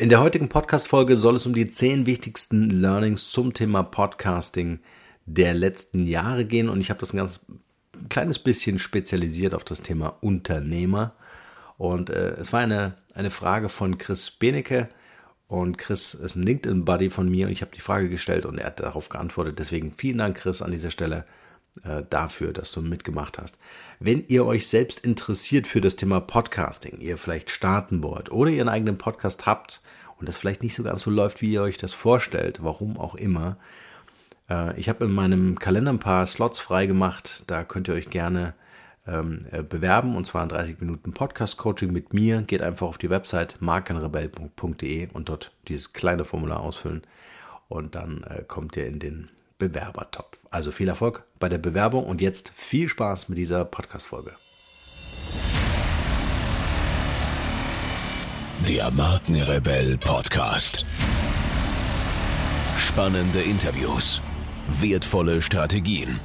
In der heutigen Podcast-Folge soll es um die zehn wichtigsten Learnings zum Thema Podcasting der letzten Jahre gehen und ich habe das ein ganz kleines bisschen spezialisiert auf das Thema Unternehmer. Und äh, es war eine, eine Frage von Chris Benecke und Chris ist ein LinkedIn-Buddy von mir und ich habe die Frage gestellt und er hat darauf geantwortet. Deswegen vielen Dank, Chris, an dieser Stelle äh, dafür, dass du mitgemacht hast. Wenn ihr euch selbst interessiert für das Thema Podcasting, ihr vielleicht starten wollt oder ihr einen eigenen Podcast habt und das vielleicht nicht so ganz so läuft, wie ihr euch das vorstellt, warum auch immer, äh, ich habe in meinem Kalender ein paar Slots frei gemacht, da könnt ihr euch gerne ähm, äh, bewerben und zwar ein 30 Minuten Podcast-Coaching mit mir. Geht einfach auf die Website markenrebell.de und dort dieses kleine Formular ausfüllen und dann kommt ihr in den Bewerbertopf. Also viel Erfolg bei der Bewerbung und jetzt viel Spaß mit dieser Podcast-Folge. Der Markenrebell Podcast. Spannende Interviews, wertvolle Strategien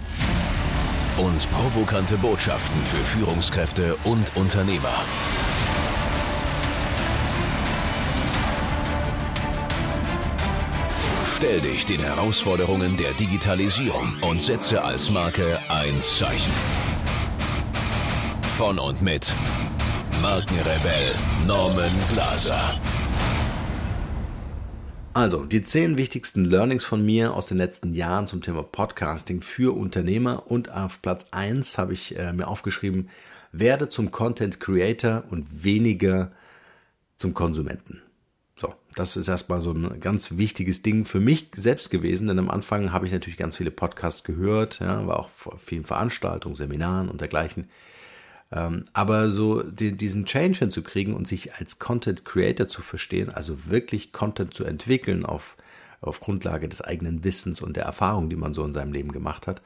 und provokante Botschaften für Führungskräfte und Unternehmer. Stell dich den Herausforderungen der Digitalisierung und setze als Marke ein Zeichen. Von und mit Markenrebell Norman Glaser. Also, die zehn wichtigsten Learnings von mir aus den letzten Jahren zum Thema Podcasting für Unternehmer und auf Platz 1 habe ich äh, mir aufgeschrieben, werde zum Content Creator und weniger zum Konsumenten. Das ist erstmal so ein ganz wichtiges Ding für mich selbst gewesen, denn am Anfang habe ich natürlich ganz viele Podcasts gehört, ja, war auch vor vielen Veranstaltungen, Seminaren und dergleichen. Ähm, aber so die, diesen Change hinzukriegen und sich als Content Creator zu verstehen, also wirklich Content zu entwickeln auf, auf Grundlage des eigenen Wissens und der Erfahrung, die man so in seinem Leben gemacht hat,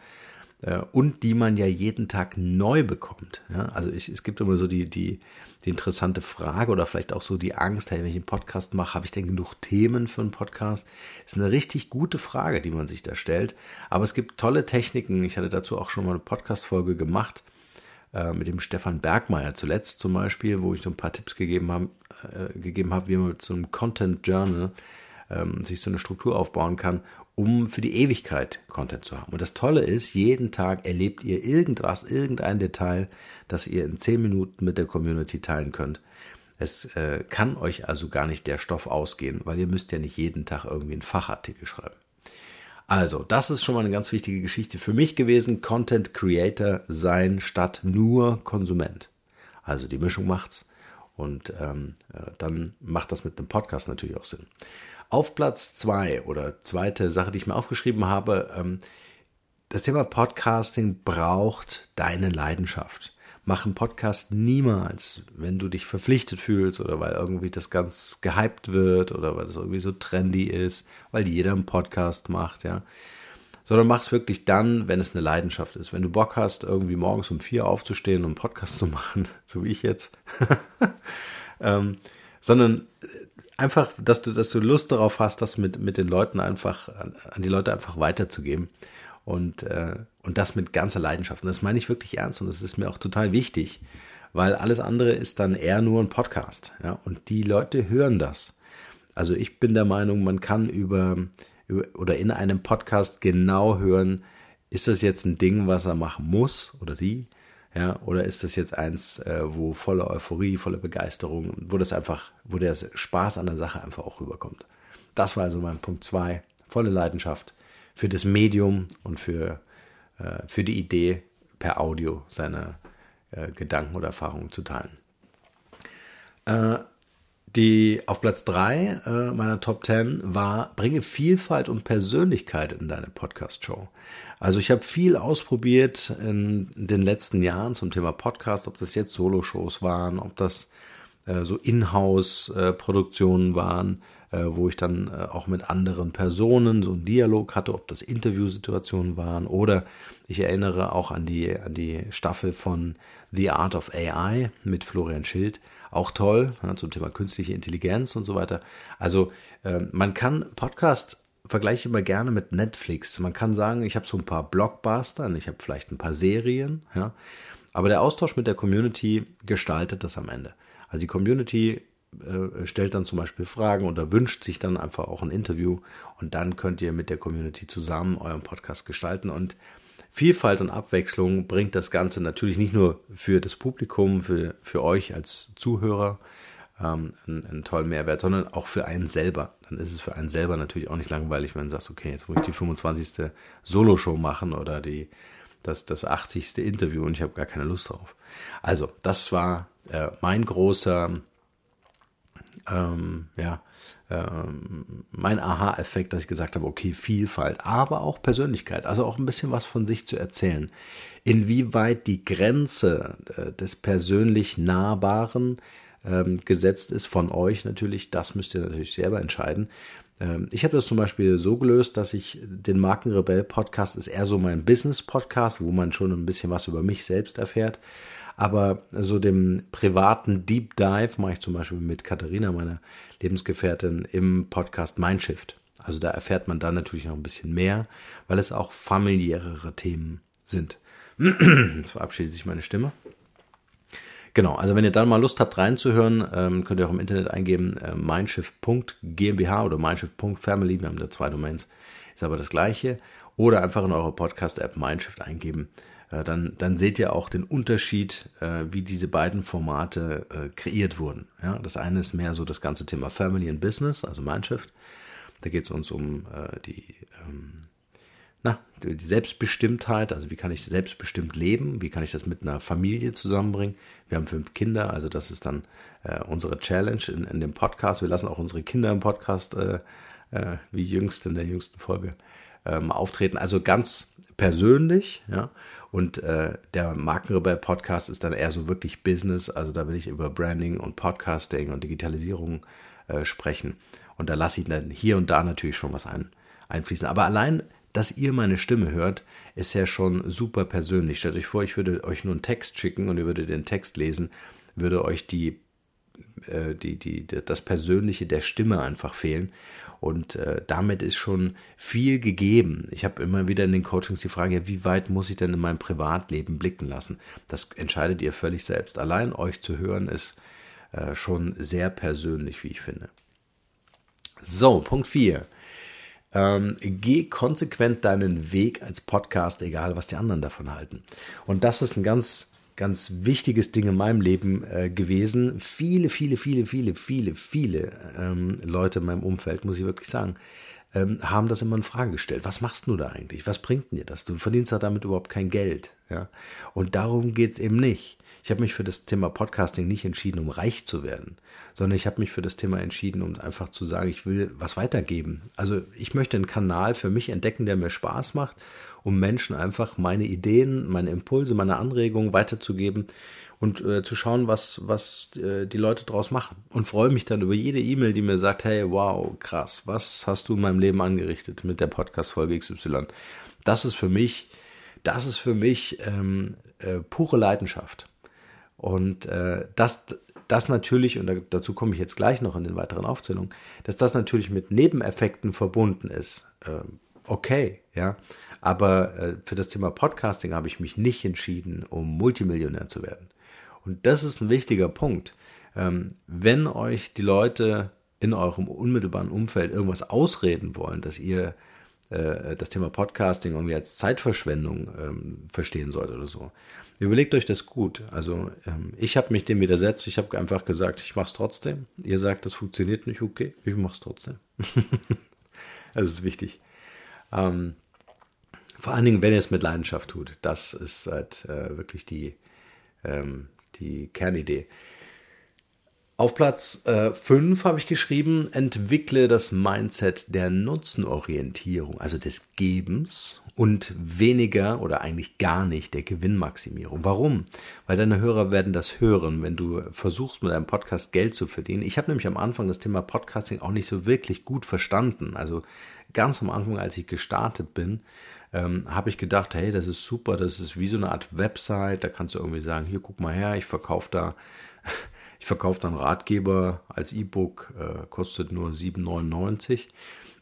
äh, und die man ja jeden Tag neu bekommt. Ja? Also ich, es gibt immer so die, die, die interessante Frage oder vielleicht auch so die Angst, hey, wenn ich einen Podcast mache, habe ich denn genug Themen für einen Podcast? Das ist eine richtig gute Frage, die man sich da stellt. Aber es gibt tolle Techniken. Ich hatte dazu auch schon mal eine Podcast-Folge gemacht äh, mit dem Stefan Bergmeier zuletzt zum Beispiel, wo ich so ein paar Tipps gegeben habe, äh, gegeben habe, wie man mit so einem Content Journal ähm, sich so eine Struktur aufbauen kann, um für die Ewigkeit Content zu haben. Und das Tolle ist, jeden Tag erlebt ihr irgendwas, irgendein Detail, das ihr in zehn Minuten mit der Community teilen könnt. Es äh, kann euch also gar nicht der Stoff ausgehen, weil ihr müsst ja nicht jeden Tag irgendwie einen Fachartikel schreiben. Also, das ist schon mal eine ganz wichtige Geschichte für mich gewesen. Content Creator sein statt nur Konsument. Also die Mischung macht's. Und ähm, äh, dann macht das mit einem Podcast natürlich auch Sinn. Auf Platz zwei oder zweite Sache, die ich mir aufgeschrieben habe, ähm, das Thema Podcasting braucht deine Leidenschaft. Mach einen Podcast niemals, wenn du dich verpflichtet fühlst oder weil irgendwie das ganz gehypt wird oder weil das irgendwie so trendy ist, weil jeder einen Podcast macht, ja. Sondern mach es wirklich dann, wenn es eine Leidenschaft ist. Wenn du Bock hast, irgendwie morgens um vier aufzustehen und einen Podcast zu machen, so wie ich jetzt. ähm, sondern einfach, dass du, dass du Lust darauf hast, das mit, mit den Leuten einfach, an, die Leute einfach weiterzugeben. Und, äh, und das mit ganzer Leidenschaft. Und das meine ich wirklich ernst und das ist mir auch total wichtig, weil alles andere ist dann eher nur ein Podcast. Ja? Und die Leute hören das. Also ich bin der Meinung, man kann über, über oder in einem Podcast genau hören, ist das jetzt ein Ding, was er machen muss oder sie ja, oder ist das jetzt eins, äh, wo voller Euphorie, voller Begeisterung, wo das einfach, wo der Spaß an der Sache einfach auch rüberkommt. Das war also mein Punkt zwei, volle Leidenschaft für das Medium und für, äh, für die Idee, per Audio seine äh, Gedanken oder Erfahrungen zu teilen. Die auf Platz 3 äh, meiner Top 10 war, bringe Vielfalt und Persönlichkeit in deine Podcast-Show. Also ich habe viel ausprobiert in den letzten Jahren zum Thema Podcast, ob das jetzt Solo-Shows waren, ob das äh, so Inhouse-Produktionen waren, äh, wo ich dann äh, auch mit anderen Personen so einen Dialog hatte, ob das Interviewsituationen waren oder ich erinnere auch an die, an die Staffel von The Art of AI mit Florian Schild. Auch toll, ja, zum Thema künstliche Intelligenz und so weiter. Also äh, man kann Podcast vergleiche immer gerne mit Netflix. Man kann sagen, ich habe so ein paar Blockbuster, ich habe vielleicht ein paar Serien, ja. Aber der Austausch mit der Community gestaltet das am Ende. Also die Community äh, stellt dann zum Beispiel Fragen oder wünscht sich dann einfach auch ein Interview und dann könnt ihr mit der Community zusammen euren Podcast gestalten und Vielfalt und Abwechslung bringt das Ganze natürlich nicht nur für das Publikum, für, für euch als Zuhörer ähm, einen, einen tollen Mehrwert, sondern auch für einen selber. Dann ist es für einen selber natürlich auch nicht langweilig, wenn du sagst, okay, jetzt muss ich die 25. Solo-Show machen oder die, das, das 80. Interview und ich habe gar keine Lust drauf. Also, das war äh, mein großer ähm, ja, ähm, mein Aha-Effekt, dass ich gesagt habe, okay, Vielfalt, aber auch Persönlichkeit, also auch ein bisschen was von sich zu erzählen. Inwieweit die Grenze äh, des persönlich Nahbaren ähm, gesetzt ist von euch natürlich, das müsst ihr natürlich selber entscheiden. Ähm, ich habe das zum Beispiel so gelöst, dass ich den Markenrebell Podcast ist eher so mein Business Podcast, wo man schon ein bisschen was über mich selbst erfährt. Aber so dem privaten Deep Dive mache ich zum Beispiel mit Katharina, meiner Lebensgefährtin, im Podcast Mindshift. Also da erfährt man dann natürlich noch ein bisschen mehr, weil es auch familiärere Themen sind. Jetzt verabschiedet sich meine Stimme. Genau, also wenn ihr dann mal Lust habt reinzuhören, ähm, könnt ihr auch im Internet eingeben, äh, mindshift.gmbh oder mindshift.family, wir haben da zwei Domains, ist aber das gleiche. Oder einfach in eurer Podcast-App Mindshift eingeben äh, dann, dann seht ihr auch den Unterschied, äh, wie diese beiden Formate äh, kreiert wurden. Ja, das eine ist mehr so das ganze Thema Family and Business, also Mindshift. Da geht es uns um äh, die, ähm, na, die Selbstbestimmtheit, also wie kann ich selbstbestimmt leben, wie kann ich das mit einer Familie zusammenbringen. Wir haben fünf Kinder, also das ist dann äh, unsere Challenge in, in dem Podcast. Wir lassen auch unsere Kinder im Podcast, äh, äh, wie jüngst in der jüngsten Folge, ähm, auftreten. Also ganz persönlich, ja. Und äh, der Markenrebell-Podcast ist dann eher so wirklich Business. Also da will ich über Branding und Podcasting und Digitalisierung äh, sprechen. Und da lasse ich dann hier und da natürlich schon was ein, einfließen. Aber allein, dass ihr meine Stimme hört, ist ja schon super persönlich. Stellt euch vor, ich würde euch nur einen Text schicken und ihr würdet den Text lesen, würde euch die, äh, die, die, das Persönliche der Stimme einfach fehlen. Und äh, damit ist schon viel gegeben. Ich habe immer wieder in den Coachings die Frage, ja, wie weit muss ich denn in meinem Privatleben blicken lassen? Das entscheidet ihr völlig selbst. Allein euch zu hören ist äh, schon sehr persönlich, wie ich finde. So, Punkt 4. Ähm, geh konsequent deinen Weg als Podcast, egal was die anderen davon halten. Und das ist ein ganz ganz wichtiges Ding in meinem Leben äh, gewesen. Viele, viele, viele, viele, viele, viele ähm, Leute in meinem Umfeld, muss ich wirklich sagen, ähm, haben das immer in Frage gestellt. Was machst du da eigentlich? Was bringt dir das? Du verdienst ja damit überhaupt kein Geld. Ja? Und darum geht's eben nicht. Ich habe mich für das Thema Podcasting nicht entschieden, um reich zu werden, sondern ich habe mich für das Thema entschieden, um einfach zu sagen, ich will was weitergeben. Also ich möchte einen Kanal für mich entdecken, der mir Spaß macht um Menschen einfach meine Ideen, meine Impulse, meine Anregungen weiterzugeben und äh, zu schauen, was, was äh, die Leute draus machen. Und freue mich dann über jede E-Mail, die mir sagt, hey, wow, krass, was hast du in meinem Leben angerichtet mit der Podcast-Folge XY? Das ist für mich, das ist für mich ähm, äh, pure Leidenschaft. Und äh, das, das natürlich, und dazu komme ich jetzt gleich noch in den weiteren Aufzählungen, dass das natürlich mit Nebeneffekten verbunden ist. Äh, okay, ja. Aber äh, für das Thema Podcasting habe ich mich nicht entschieden, um Multimillionär zu werden. Und das ist ein wichtiger Punkt. Ähm, wenn euch die Leute in eurem unmittelbaren Umfeld irgendwas ausreden wollen, dass ihr äh, das Thema Podcasting irgendwie als Zeitverschwendung ähm, verstehen sollt oder so. Überlegt euch das gut. Also ähm, ich habe mich dem widersetzt. Ich habe einfach gesagt, ich mache es trotzdem. Ihr sagt, das funktioniert nicht, okay, ich mache es trotzdem. das ist wichtig. Ähm, vor allen Dingen, wenn ihr es mit Leidenschaft tut. Das ist halt äh, wirklich die, ähm, die Kernidee. Auf Platz 5 äh, habe ich geschrieben, entwickle das Mindset der Nutzenorientierung, also des Gebens und weniger oder eigentlich gar nicht der Gewinnmaximierung. Warum? Weil deine Hörer werden das hören, wenn du versuchst mit einem Podcast Geld zu verdienen. Ich habe nämlich am Anfang das Thema Podcasting auch nicht so wirklich gut verstanden. Also ganz am Anfang, als ich gestartet bin, ähm, habe ich gedacht, hey, das ist super, das ist wie so eine Art Website, da kannst du irgendwie sagen, hier guck mal her, ich verkaufe da, ich verkaufe dann Ratgeber als E-Book, äh, kostet nur 7,99.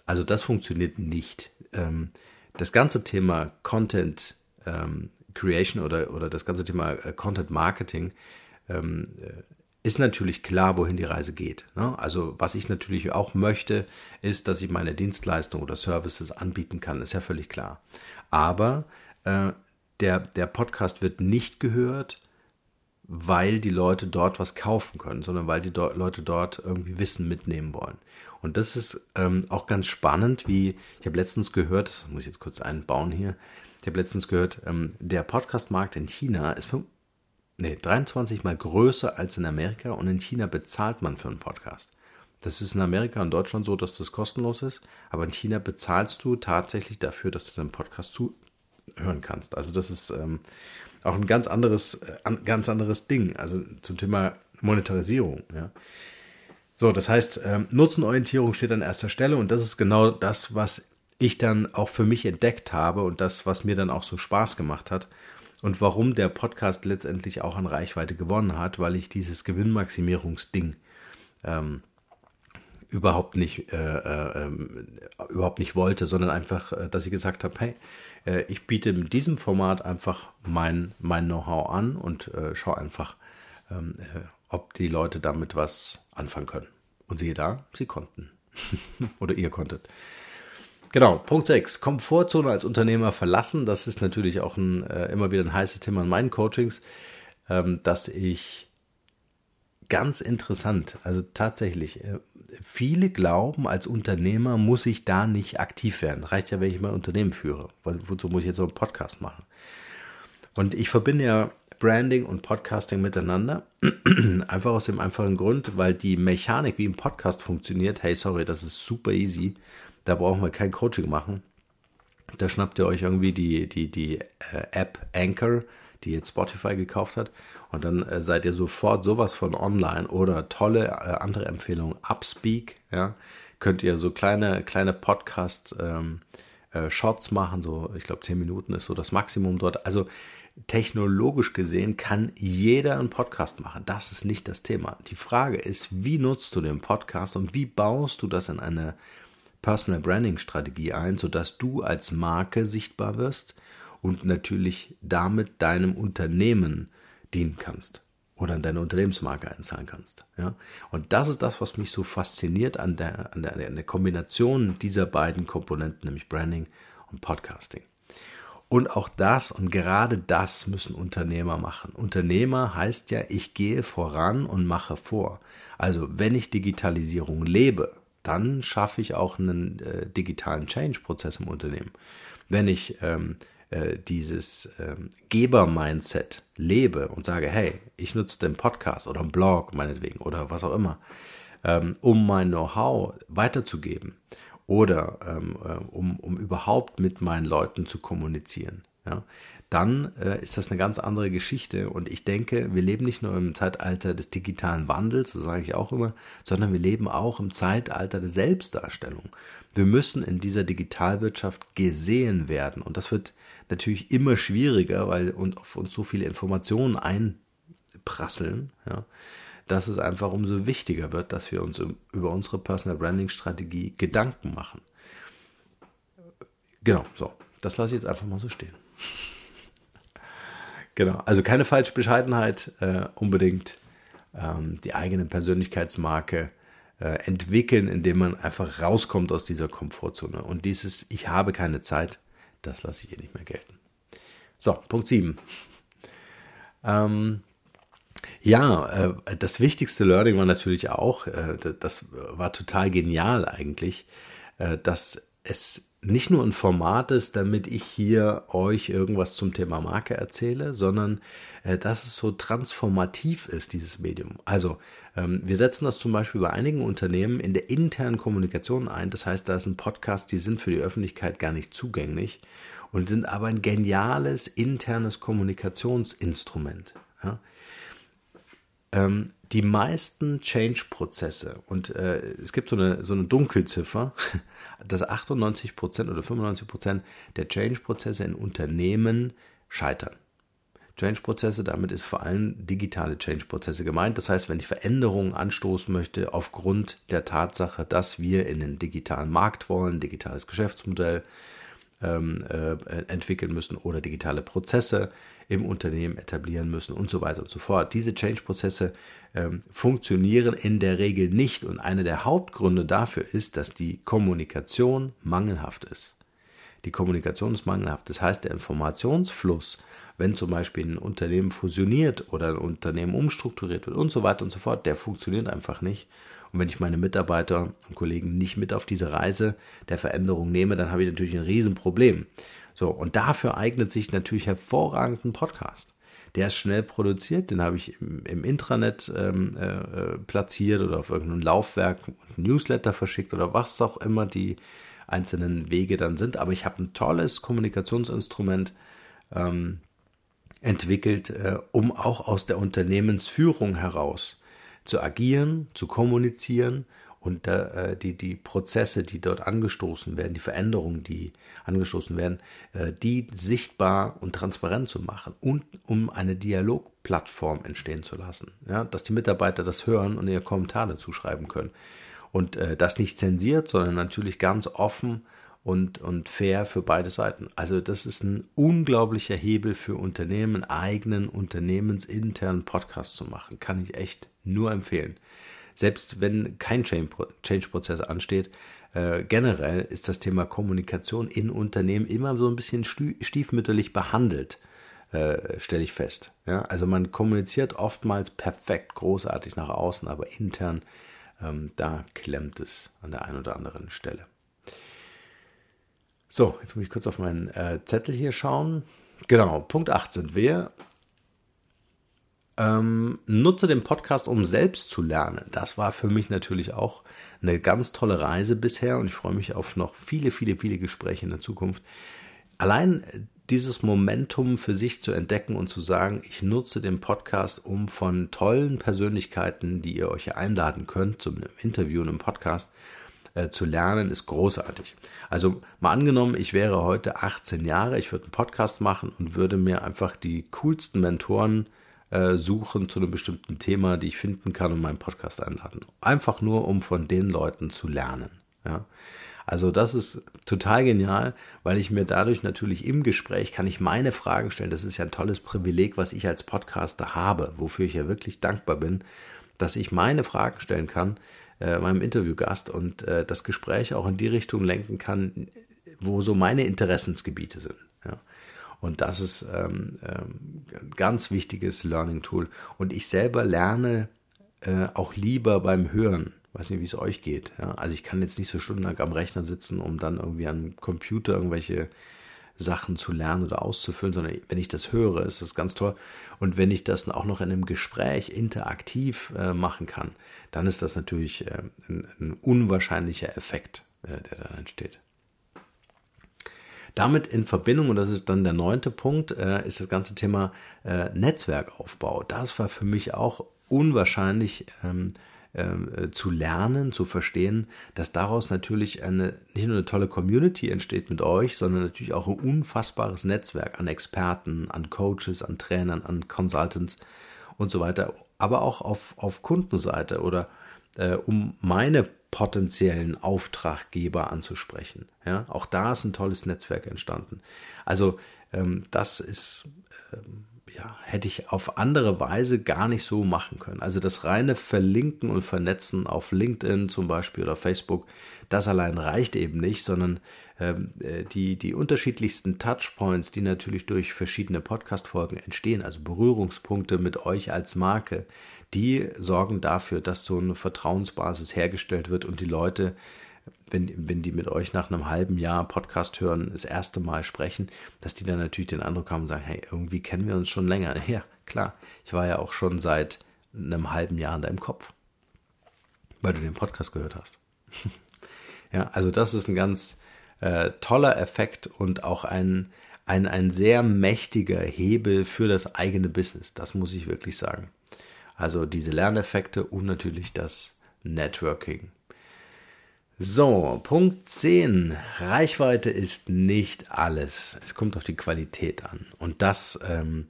Also das funktioniert nicht. Ähm, das ganze Thema Content ähm, Creation oder, oder das ganze Thema äh, Content Marketing ähm, äh, ist natürlich klar, wohin die Reise geht. Ne? Also was ich natürlich auch möchte, ist, dass ich meine Dienstleistung oder Services anbieten kann, ist ja völlig klar. Aber äh, der, der Podcast wird nicht gehört, weil die Leute dort was kaufen können, sondern weil die do Leute dort irgendwie Wissen mitnehmen wollen. Und das ist ähm, auch ganz spannend, wie ich habe letztens gehört, das muss ich jetzt kurz einbauen hier, ich habe letztens gehört, ähm, der Podcast-Markt in China ist für, nee, 23 mal größer als in Amerika und in China bezahlt man für einen Podcast. Das ist in Amerika und Deutschland so, dass das kostenlos ist, aber in China bezahlst du tatsächlich dafür, dass du deinen Podcast zuhören kannst. Also das ist ähm, auch ein ganz anderes, äh, ganz anderes Ding, also zum Thema Monetarisierung. Ja. So, das heißt, ähm, Nutzenorientierung steht an erster Stelle und das ist genau das, was ich dann auch für mich entdeckt habe und das, was mir dann auch so Spaß gemacht hat und warum der Podcast letztendlich auch an Reichweite gewonnen hat, weil ich dieses Gewinnmaximierungsding ähm, überhaupt nicht äh, äh, überhaupt nicht wollte, sondern einfach, äh, dass ich gesagt habe, hey, äh, ich biete mit diesem Format einfach mein mein Know-how an und äh, schaue einfach, ähm, äh, ob die Leute damit was anfangen können. Und siehe da, sie konnten. Oder ihr konntet. Genau, Punkt 6. Komfortzone als Unternehmer verlassen. Das ist natürlich auch ein, äh, immer wieder ein heißes Thema in meinen Coachings, ähm, dass ich ganz interessant, also tatsächlich, äh, viele glauben, als Unternehmer muss ich da nicht aktiv werden. Reicht ja, wenn ich mein Unternehmen führe. Wozu muss ich jetzt so einen Podcast machen? Und ich verbinde ja Branding und Podcasting miteinander. Einfach aus dem einfachen Grund, weil die Mechanik, wie im Podcast funktioniert, hey, sorry, das ist super easy. Da brauchen wir kein Coaching machen. Da schnappt ihr euch irgendwie die, die, die äh, App Anchor, die jetzt Spotify gekauft hat. Und dann äh, seid ihr sofort sowas von online oder tolle äh, andere Empfehlungen. Upspeak, ja, könnt ihr so kleine, kleine Podcast ähm, äh, Shots machen, so ich glaube zehn Minuten ist so das Maximum dort. Also technologisch gesehen kann jeder einen Podcast machen. Das ist nicht das Thema. Die Frage ist, wie nutzt du den Podcast und wie baust du das in eine Personal Branding Strategie ein, sodass du als Marke sichtbar wirst und natürlich damit deinem Unternehmen dienen kannst oder an deine Unternehmensmarke einzahlen kannst. Ja? Und das ist das, was mich so fasziniert an der, an der, an der Kombination dieser beiden Komponenten, nämlich Branding und Podcasting. Und auch das und gerade das müssen Unternehmer machen. Unternehmer heißt ja, ich gehe voran und mache vor. Also wenn ich Digitalisierung lebe, dann schaffe ich auch einen äh, digitalen Change-Prozess im Unternehmen. Wenn ich ähm, äh, dieses ähm, Geber-Mindset lebe und sage, hey, ich nutze den Podcast oder einen Blog meinetwegen oder was auch immer, ähm, um mein Know-how weiterzugeben oder ähm, äh, um, um überhaupt mit meinen Leuten zu kommunizieren, ja, dann äh, ist das eine ganz andere Geschichte. Und ich denke, wir leben nicht nur im Zeitalter des digitalen Wandels, das sage ich auch immer, sondern wir leben auch im Zeitalter der Selbstdarstellung. Wir müssen in dieser Digitalwirtschaft gesehen werden. Und das wird natürlich immer schwieriger, weil auf uns so viele Informationen einprasseln. Ja dass es einfach umso wichtiger wird, dass wir uns über unsere Personal Branding Strategie Gedanken machen. Genau, so. Das lasse ich jetzt einfach mal so stehen. genau, also keine falsche Bescheidenheit, äh, unbedingt ähm, die eigene Persönlichkeitsmarke äh, entwickeln, indem man einfach rauskommt aus dieser Komfortzone. Und dieses Ich habe keine Zeit, das lasse ich hier nicht mehr gelten. So, Punkt 7. Ähm, ja, äh, das wichtigste Learning war natürlich auch, äh, das war total genial eigentlich, äh, dass es nicht nur ein Format ist, damit ich hier euch irgendwas zum Thema Marke erzähle, sondern dass es so transformativ ist, dieses Medium. Also ähm, wir setzen das zum Beispiel bei einigen Unternehmen in der internen Kommunikation ein. Das heißt, da ist ein Podcast, die sind für die Öffentlichkeit gar nicht zugänglich und sind aber ein geniales internes Kommunikationsinstrument. Ja? Ähm, die meisten Change-Prozesse, und äh, es gibt so eine, so eine Dunkelziffer, dass 98% oder 95% der Change-Prozesse in Unternehmen scheitern. Change-Prozesse, damit ist vor allem digitale Change-Prozesse gemeint. Das heißt, wenn ich Veränderungen anstoßen möchte aufgrund der Tatsache, dass wir in den digitalen Markt wollen, digitales Geschäftsmodell ähm, äh, entwickeln müssen oder digitale Prozesse im Unternehmen etablieren müssen und so weiter und so fort. Diese Change-Prozesse ähm, funktionieren in der Regel nicht und einer der Hauptgründe dafür ist, dass die Kommunikation mangelhaft ist. Die Kommunikation ist mangelhaft. Das heißt, der Informationsfluss, wenn zum Beispiel ein Unternehmen fusioniert oder ein Unternehmen umstrukturiert wird und so weiter und so fort, der funktioniert einfach nicht. Und wenn ich meine Mitarbeiter und Kollegen nicht mit auf diese Reise der Veränderung nehme, dann habe ich natürlich ein Riesenproblem. So, und dafür eignet sich natürlich hervorragend ein Podcast. Der ist schnell produziert, den habe ich im, im Intranet ähm, äh, platziert oder auf irgendeinem Laufwerk, Newsletter verschickt oder was auch immer die einzelnen Wege dann sind. Aber ich habe ein tolles Kommunikationsinstrument ähm, entwickelt, äh, um auch aus der Unternehmensführung heraus zu agieren, zu kommunizieren und äh, die, die Prozesse, die dort angestoßen werden, die Veränderungen, die angestoßen werden, äh, die sichtbar und transparent zu machen und um eine Dialogplattform entstehen zu lassen. Ja, dass die Mitarbeiter das hören und ihre Kommentare dazu schreiben können. Und äh, das nicht zensiert, sondern natürlich ganz offen und, und fair für beide Seiten. Also das ist ein unglaublicher Hebel für Unternehmen, eigenen unternehmensinternen Podcast zu machen. Kann ich echt nur empfehlen selbst wenn kein Change-Prozess ansteht, äh, generell ist das Thema Kommunikation in Unternehmen immer so ein bisschen stiefmütterlich behandelt, äh, stelle ich fest. Ja? Also man kommuniziert oftmals perfekt, großartig nach außen, aber intern, ähm, da klemmt es an der einen oder anderen Stelle. So, jetzt muss ich kurz auf meinen äh, Zettel hier schauen. Genau, Punkt 8 sind wir. Ähm, nutze den Podcast, um selbst zu lernen. Das war für mich natürlich auch eine ganz tolle Reise bisher und ich freue mich auf noch viele, viele, viele Gespräche in der Zukunft. Allein dieses Momentum für sich zu entdecken und zu sagen, ich nutze den Podcast, um von tollen Persönlichkeiten, die ihr euch einladen könnt zum Interview und im Podcast, äh, zu lernen, ist großartig. Also mal angenommen, ich wäre heute 18 Jahre, ich würde einen Podcast machen und würde mir einfach die coolsten Mentoren äh, suchen zu einem bestimmten Thema, die ich finden kann und meinen Podcast einladen. Einfach nur, um von den Leuten zu lernen. Ja. Also das ist total genial, weil ich mir dadurch natürlich im Gespräch kann ich meine Fragen stellen. Das ist ja ein tolles Privileg, was ich als Podcaster habe, wofür ich ja wirklich dankbar bin, dass ich meine Fragen stellen kann, äh, meinem Interviewgast und äh, das Gespräch auch in die Richtung lenken kann, wo so meine Interessensgebiete sind. Ja. Und das ist ähm, ähm, ein ganz wichtiges Learning Tool. Und ich selber lerne äh, auch lieber beim Hören. Weiß nicht, wie es euch geht. Ja? Also ich kann jetzt nicht so stundenlang am Rechner sitzen, um dann irgendwie am Computer irgendwelche Sachen zu lernen oder auszufüllen, sondern wenn ich das höre, ist das ganz toll. Und wenn ich das auch noch in einem Gespräch interaktiv äh, machen kann, dann ist das natürlich äh, ein, ein, unwahrscheinlicher Effekt, äh, der da entsteht. Damit in Verbindung, und das ist dann der neunte Punkt, äh, ist das ganze Thema äh, Netzwerkaufbau. Das war für mich auch unwahrscheinlich ähm, äh, zu lernen, zu verstehen, dass daraus natürlich eine, nicht nur eine tolle Community entsteht mit euch, sondern natürlich auch ein unfassbares Netzwerk an Experten, an Coaches, an Trainern, an Consultants und so weiter, aber auch auf, auf Kundenseite oder äh, um meine potenziellen Auftraggeber anzusprechen. Ja, auch da ist ein tolles Netzwerk entstanden. Also ähm, das ist, ähm, ja, hätte ich auf andere Weise gar nicht so machen können. Also das reine Verlinken und Vernetzen auf LinkedIn zum Beispiel oder Facebook, das allein reicht eben nicht, sondern die, die unterschiedlichsten Touchpoints, die natürlich durch verschiedene Podcast-Folgen entstehen, also Berührungspunkte mit euch als Marke, die sorgen dafür, dass so eine Vertrauensbasis hergestellt wird und die Leute, wenn, wenn die mit euch nach einem halben Jahr Podcast hören, das erste Mal sprechen, dass die dann natürlich den Eindruck haben und sagen, hey, irgendwie kennen wir uns schon länger. Ja, klar, ich war ja auch schon seit einem halben Jahr in deinem Kopf, weil du den Podcast gehört hast. ja, also das ist ein ganz äh, toller Effekt und auch ein, ein, ein sehr mächtiger Hebel für das eigene Business. Das muss ich wirklich sagen. Also diese Lerneffekte und natürlich das Networking. So, Punkt 10. Reichweite ist nicht alles. Es kommt auf die Qualität an. Und das, ähm,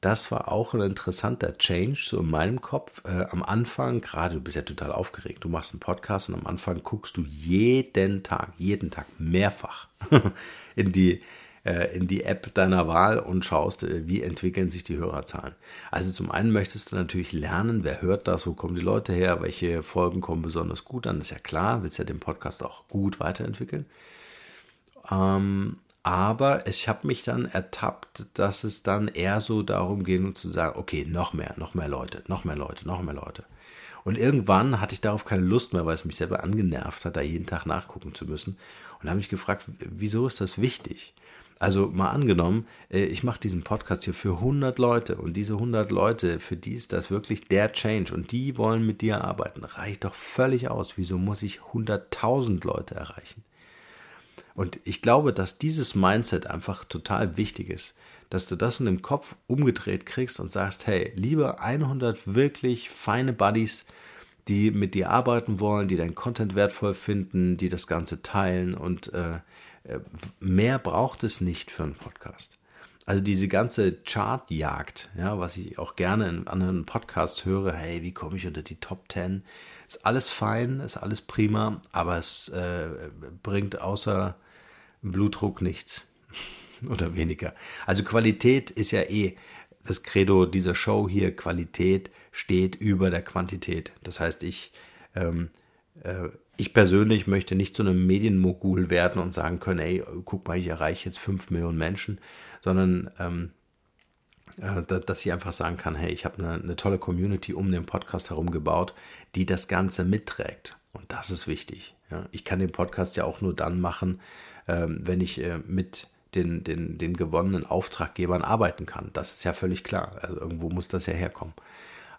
das war auch ein interessanter Change so in meinem Kopf. Äh, am Anfang, gerade du bist ja total aufgeregt, du machst einen Podcast und am Anfang guckst du jeden Tag, jeden Tag mehrfach in die äh, in die App deiner Wahl und schaust, äh, wie entwickeln sich die Hörerzahlen. Also zum einen möchtest du natürlich lernen, wer hört das, wo kommen die Leute her, welche Folgen kommen besonders gut an, ist ja klar, willst ja den Podcast auch gut weiterentwickeln. Ähm, aber ich habe mich dann ertappt, dass es dann eher so darum ging, zu sagen, okay, noch mehr, noch mehr Leute, noch mehr Leute, noch mehr Leute. Und irgendwann hatte ich darauf keine Lust mehr, weil es mich selber angenervt hat, da jeden Tag nachgucken zu müssen. Und habe mich gefragt, wieso ist das wichtig? Also mal angenommen, äh, ich mache diesen Podcast hier für 100 Leute und diese 100 Leute, für die ist das wirklich der Change und die wollen mit dir arbeiten. Reicht doch völlig aus. Wieso muss ich 100.000 Leute erreichen? Und ich glaube, dass dieses Mindset einfach total wichtig ist, dass du das in dem Kopf umgedreht kriegst und sagst, hey, lieber 100 wirklich feine Buddies, die mit dir arbeiten wollen, die dein Content wertvoll finden, die das Ganze teilen und äh, äh, mehr braucht es nicht für einen Podcast. Also diese ganze Chartjagd, ja, was ich auch gerne in anderen Podcasts höre, hey, wie komme ich unter die Top 10? Ist alles fein, ist alles prima, aber es äh, bringt außer Blutdruck nichts oder weniger. Also Qualität ist ja eh das Credo dieser Show hier. Qualität steht über der Quantität. Das heißt, ich ähm, äh, ich persönlich möchte nicht zu einem Medienmogul werden und sagen können, ey, guck mal, ich erreiche jetzt fünf Millionen Menschen, sondern ähm, äh, dass ich einfach sagen kann, hey, ich habe eine, eine tolle Community um den Podcast herum gebaut, die das Ganze mitträgt. Und das ist wichtig. Ja. Ich kann den Podcast ja auch nur dann machen, wenn ich äh, mit den, den, den gewonnenen Auftraggebern arbeiten kann. Das ist ja völlig klar. Also irgendwo muss das ja herkommen.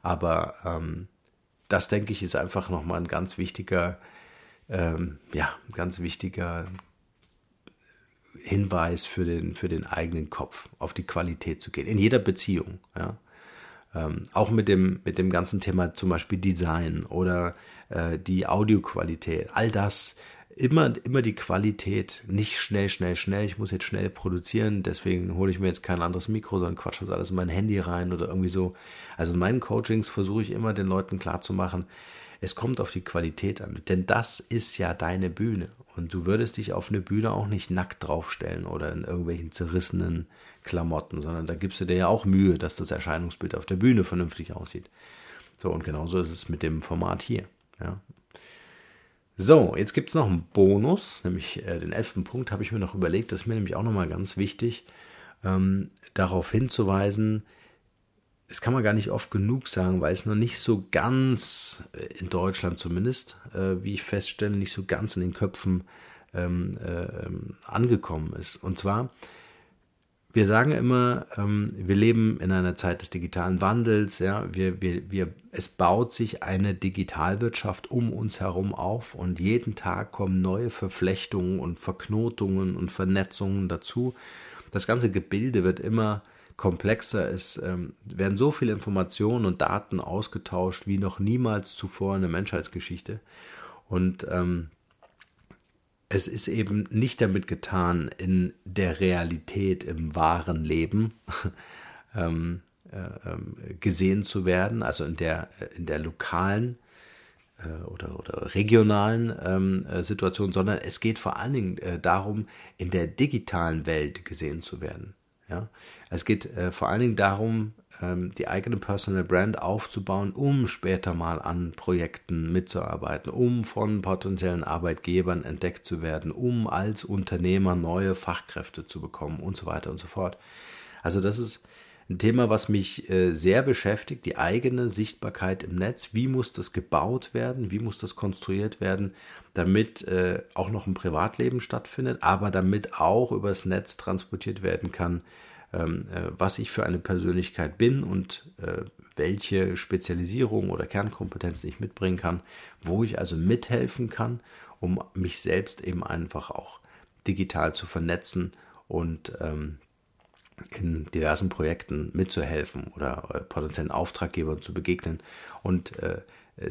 Aber ähm, das, denke ich, ist einfach nochmal ein ganz wichtiger ähm, ja, ganz wichtiger Hinweis für den, für den eigenen Kopf, auf die Qualität zu gehen, in jeder Beziehung. Ja. Ähm, auch mit dem, mit dem ganzen Thema zum Beispiel Design oder äh, die Audioqualität, all das, immer, immer die Qualität, nicht schnell, schnell, schnell, ich muss jetzt schnell produzieren, deswegen hole ich mir jetzt kein anderes Mikro, sondern quatsche das alles in mein Handy rein oder irgendwie so. Also in meinen Coachings versuche ich immer den Leuten klarzumachen, es kommt auf die Qualität an, denn das ist ja deine Bühne. Und du würdest dich auf eine Bühne auch nicht nackt draufstellen oder in irgendwelchen zerrissenen Klamotten, sondern da gibst du dir ja auch Mühe, dass das Erscheinungsbild auf der Bühne vernünftig aussieht. So, und genauso ist es mit dem Format hier. Ja. So, jetzt gibt es noch einen Bonus, nämlich äh, den elften Punkt habe ich mir noch überlegt, das ist mir nämlich auch nochmal ganz wichtig, ähm, darauf hinzuweisen, das kann man gar nicht oft genug sagen, weil es noch nicht so ganz, äh, in Deutschland zumindest, äh, wie ich feststelle, nicht so ganz in den Köpfen ähm, äh, ähm, angekommen ist. Und zwar, wir sagen immer, ähm, wir leben in einer Zeit des digitalen Wandels, ja, wir, wir, wir, es baut sich eine Digitalwirtschaft um uns herum auf und jeden Tag kommen neue Verflechtungen und Verknotungen und Vernetzungen dazu. Das ganze Gebilde wird immer komplexer. Es ähm, werden so viele Informationen und Daten ausgetauscht wie noch niemals zuvor in der Menschheitsgeschichte. Und ähm, es ist eben nicht damit getan, in der Realität, im wahren Leben ähm, äh, ähm, gesehen zu werden, also in der, in der lokalen äh, oder, oder regionalen ähm, äh, Situation, sondern es geht vor allen Dingen äh, darum, in der digitalen Welt gesehen zu werden. Ja? Es geht äh, vor allen Dingen darum, die eigene Personal Brand aufzubauen, um später mal an Projekten mitzuarbeiten, um von potenziellen Arbeitgebern entdeckt zu werden, um als Unternehmer neue Fachkräfte zu bekommen und so weiter und so fort. Also das ist ein Thema, was mich äh, sehr beschäftigt, die eigene Sichtbarkeit im Netz. Wie muss das gebaut werden? Wie muss das konstruiert werden, damit äh, auch noch ein Privatleben stattfindet, aber damit auch übers Netz transportiert werden kann, ähm, was ich für eine Persönlichkeit bin und welche Spezialisierung oder Kernkompetenzen ich mitbringen kann, wo ich also mithelfen kann, um mich selbst eben einfach auch digital zu vernetzen und ähm, in diversen Projekten mitzuhelfen oder äh, potenziellen Auftraggebern zu begegnen. Und äh,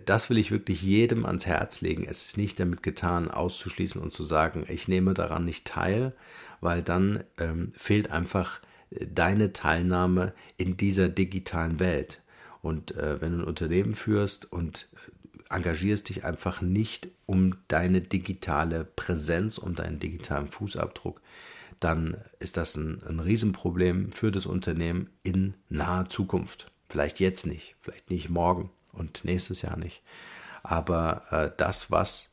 das will ich wirklich jedem ans Herz legen. Es ist nicht damit getan, auszuschließen und zu sagen, ich nehme daran nicht teil, weil dann ähm, fehlt einfach äh, deine Teilnahme in dieser digitalen Welt. Und äh, wenn du ein Unternehmen führst und äh, engagierst dich einfach nicht um deine digitale Präsenz, um deinen digitalen Fußabdruck, dann ist das ein, ein Riesenproblem für das Unternehmen in naher Zukunft. Vielleicht jetzt nicht, vielleicht nicht morgen und nächstes Jahr nicht. Aber äh, das, was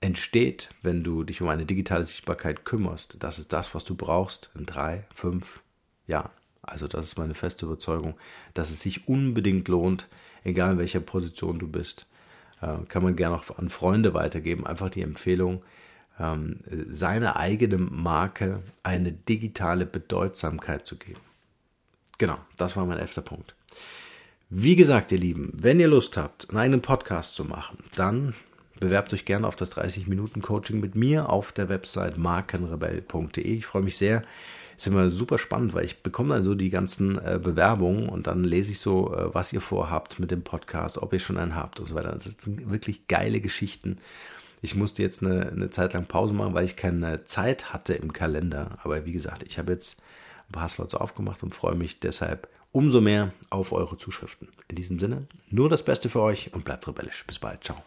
entsteht, wenn du dich um eine digitale Sichtbarkeit kümmerst, das ist das, was du brauchst in drei, fünf Jahren. Also das ist meine feste Überzeugung, dass es sich unbedingt lohnt, egal in welcher Position du bist. Äh, kann man gerne auch an Freunde weitergeben. Einfach die Empfehlung, ähm, seiner eigenen Marke eine digitale Bedeutsamkeit zu geben. Genau, das war mein elfter Punkt. Wie gesagt, ihr Lieben, wenn ihr Lust habt, einen eigenen Podcast zu machen, dann bewerbt euch gerne auf das 30-Minuten-Coaching mit mir auf der Website markenrebell.de. Ich freue mich sehr. Ist immer super spannend, weil ich bekomme dann so die ganzen äh, Bewerbungen und dann lese ich so, äh, was ihr vorhabt mit dem Podcast, ob ihr schon einen habt und so weiter. Das sind wirklich geile Geschichten. Ich musste jetzt eine, eine Zeit lang Pause machen, weil ich keine Zeit hatte im Kalender. Aber wie gesagt, ich habe jetzt ein paar Slots aufgemacht und freue mich deshalb umso mehr auf eure Zuschriften. In diesem Sinne, nur das Beste für euch und bleibt rebellisch. Bis bald. Ciao.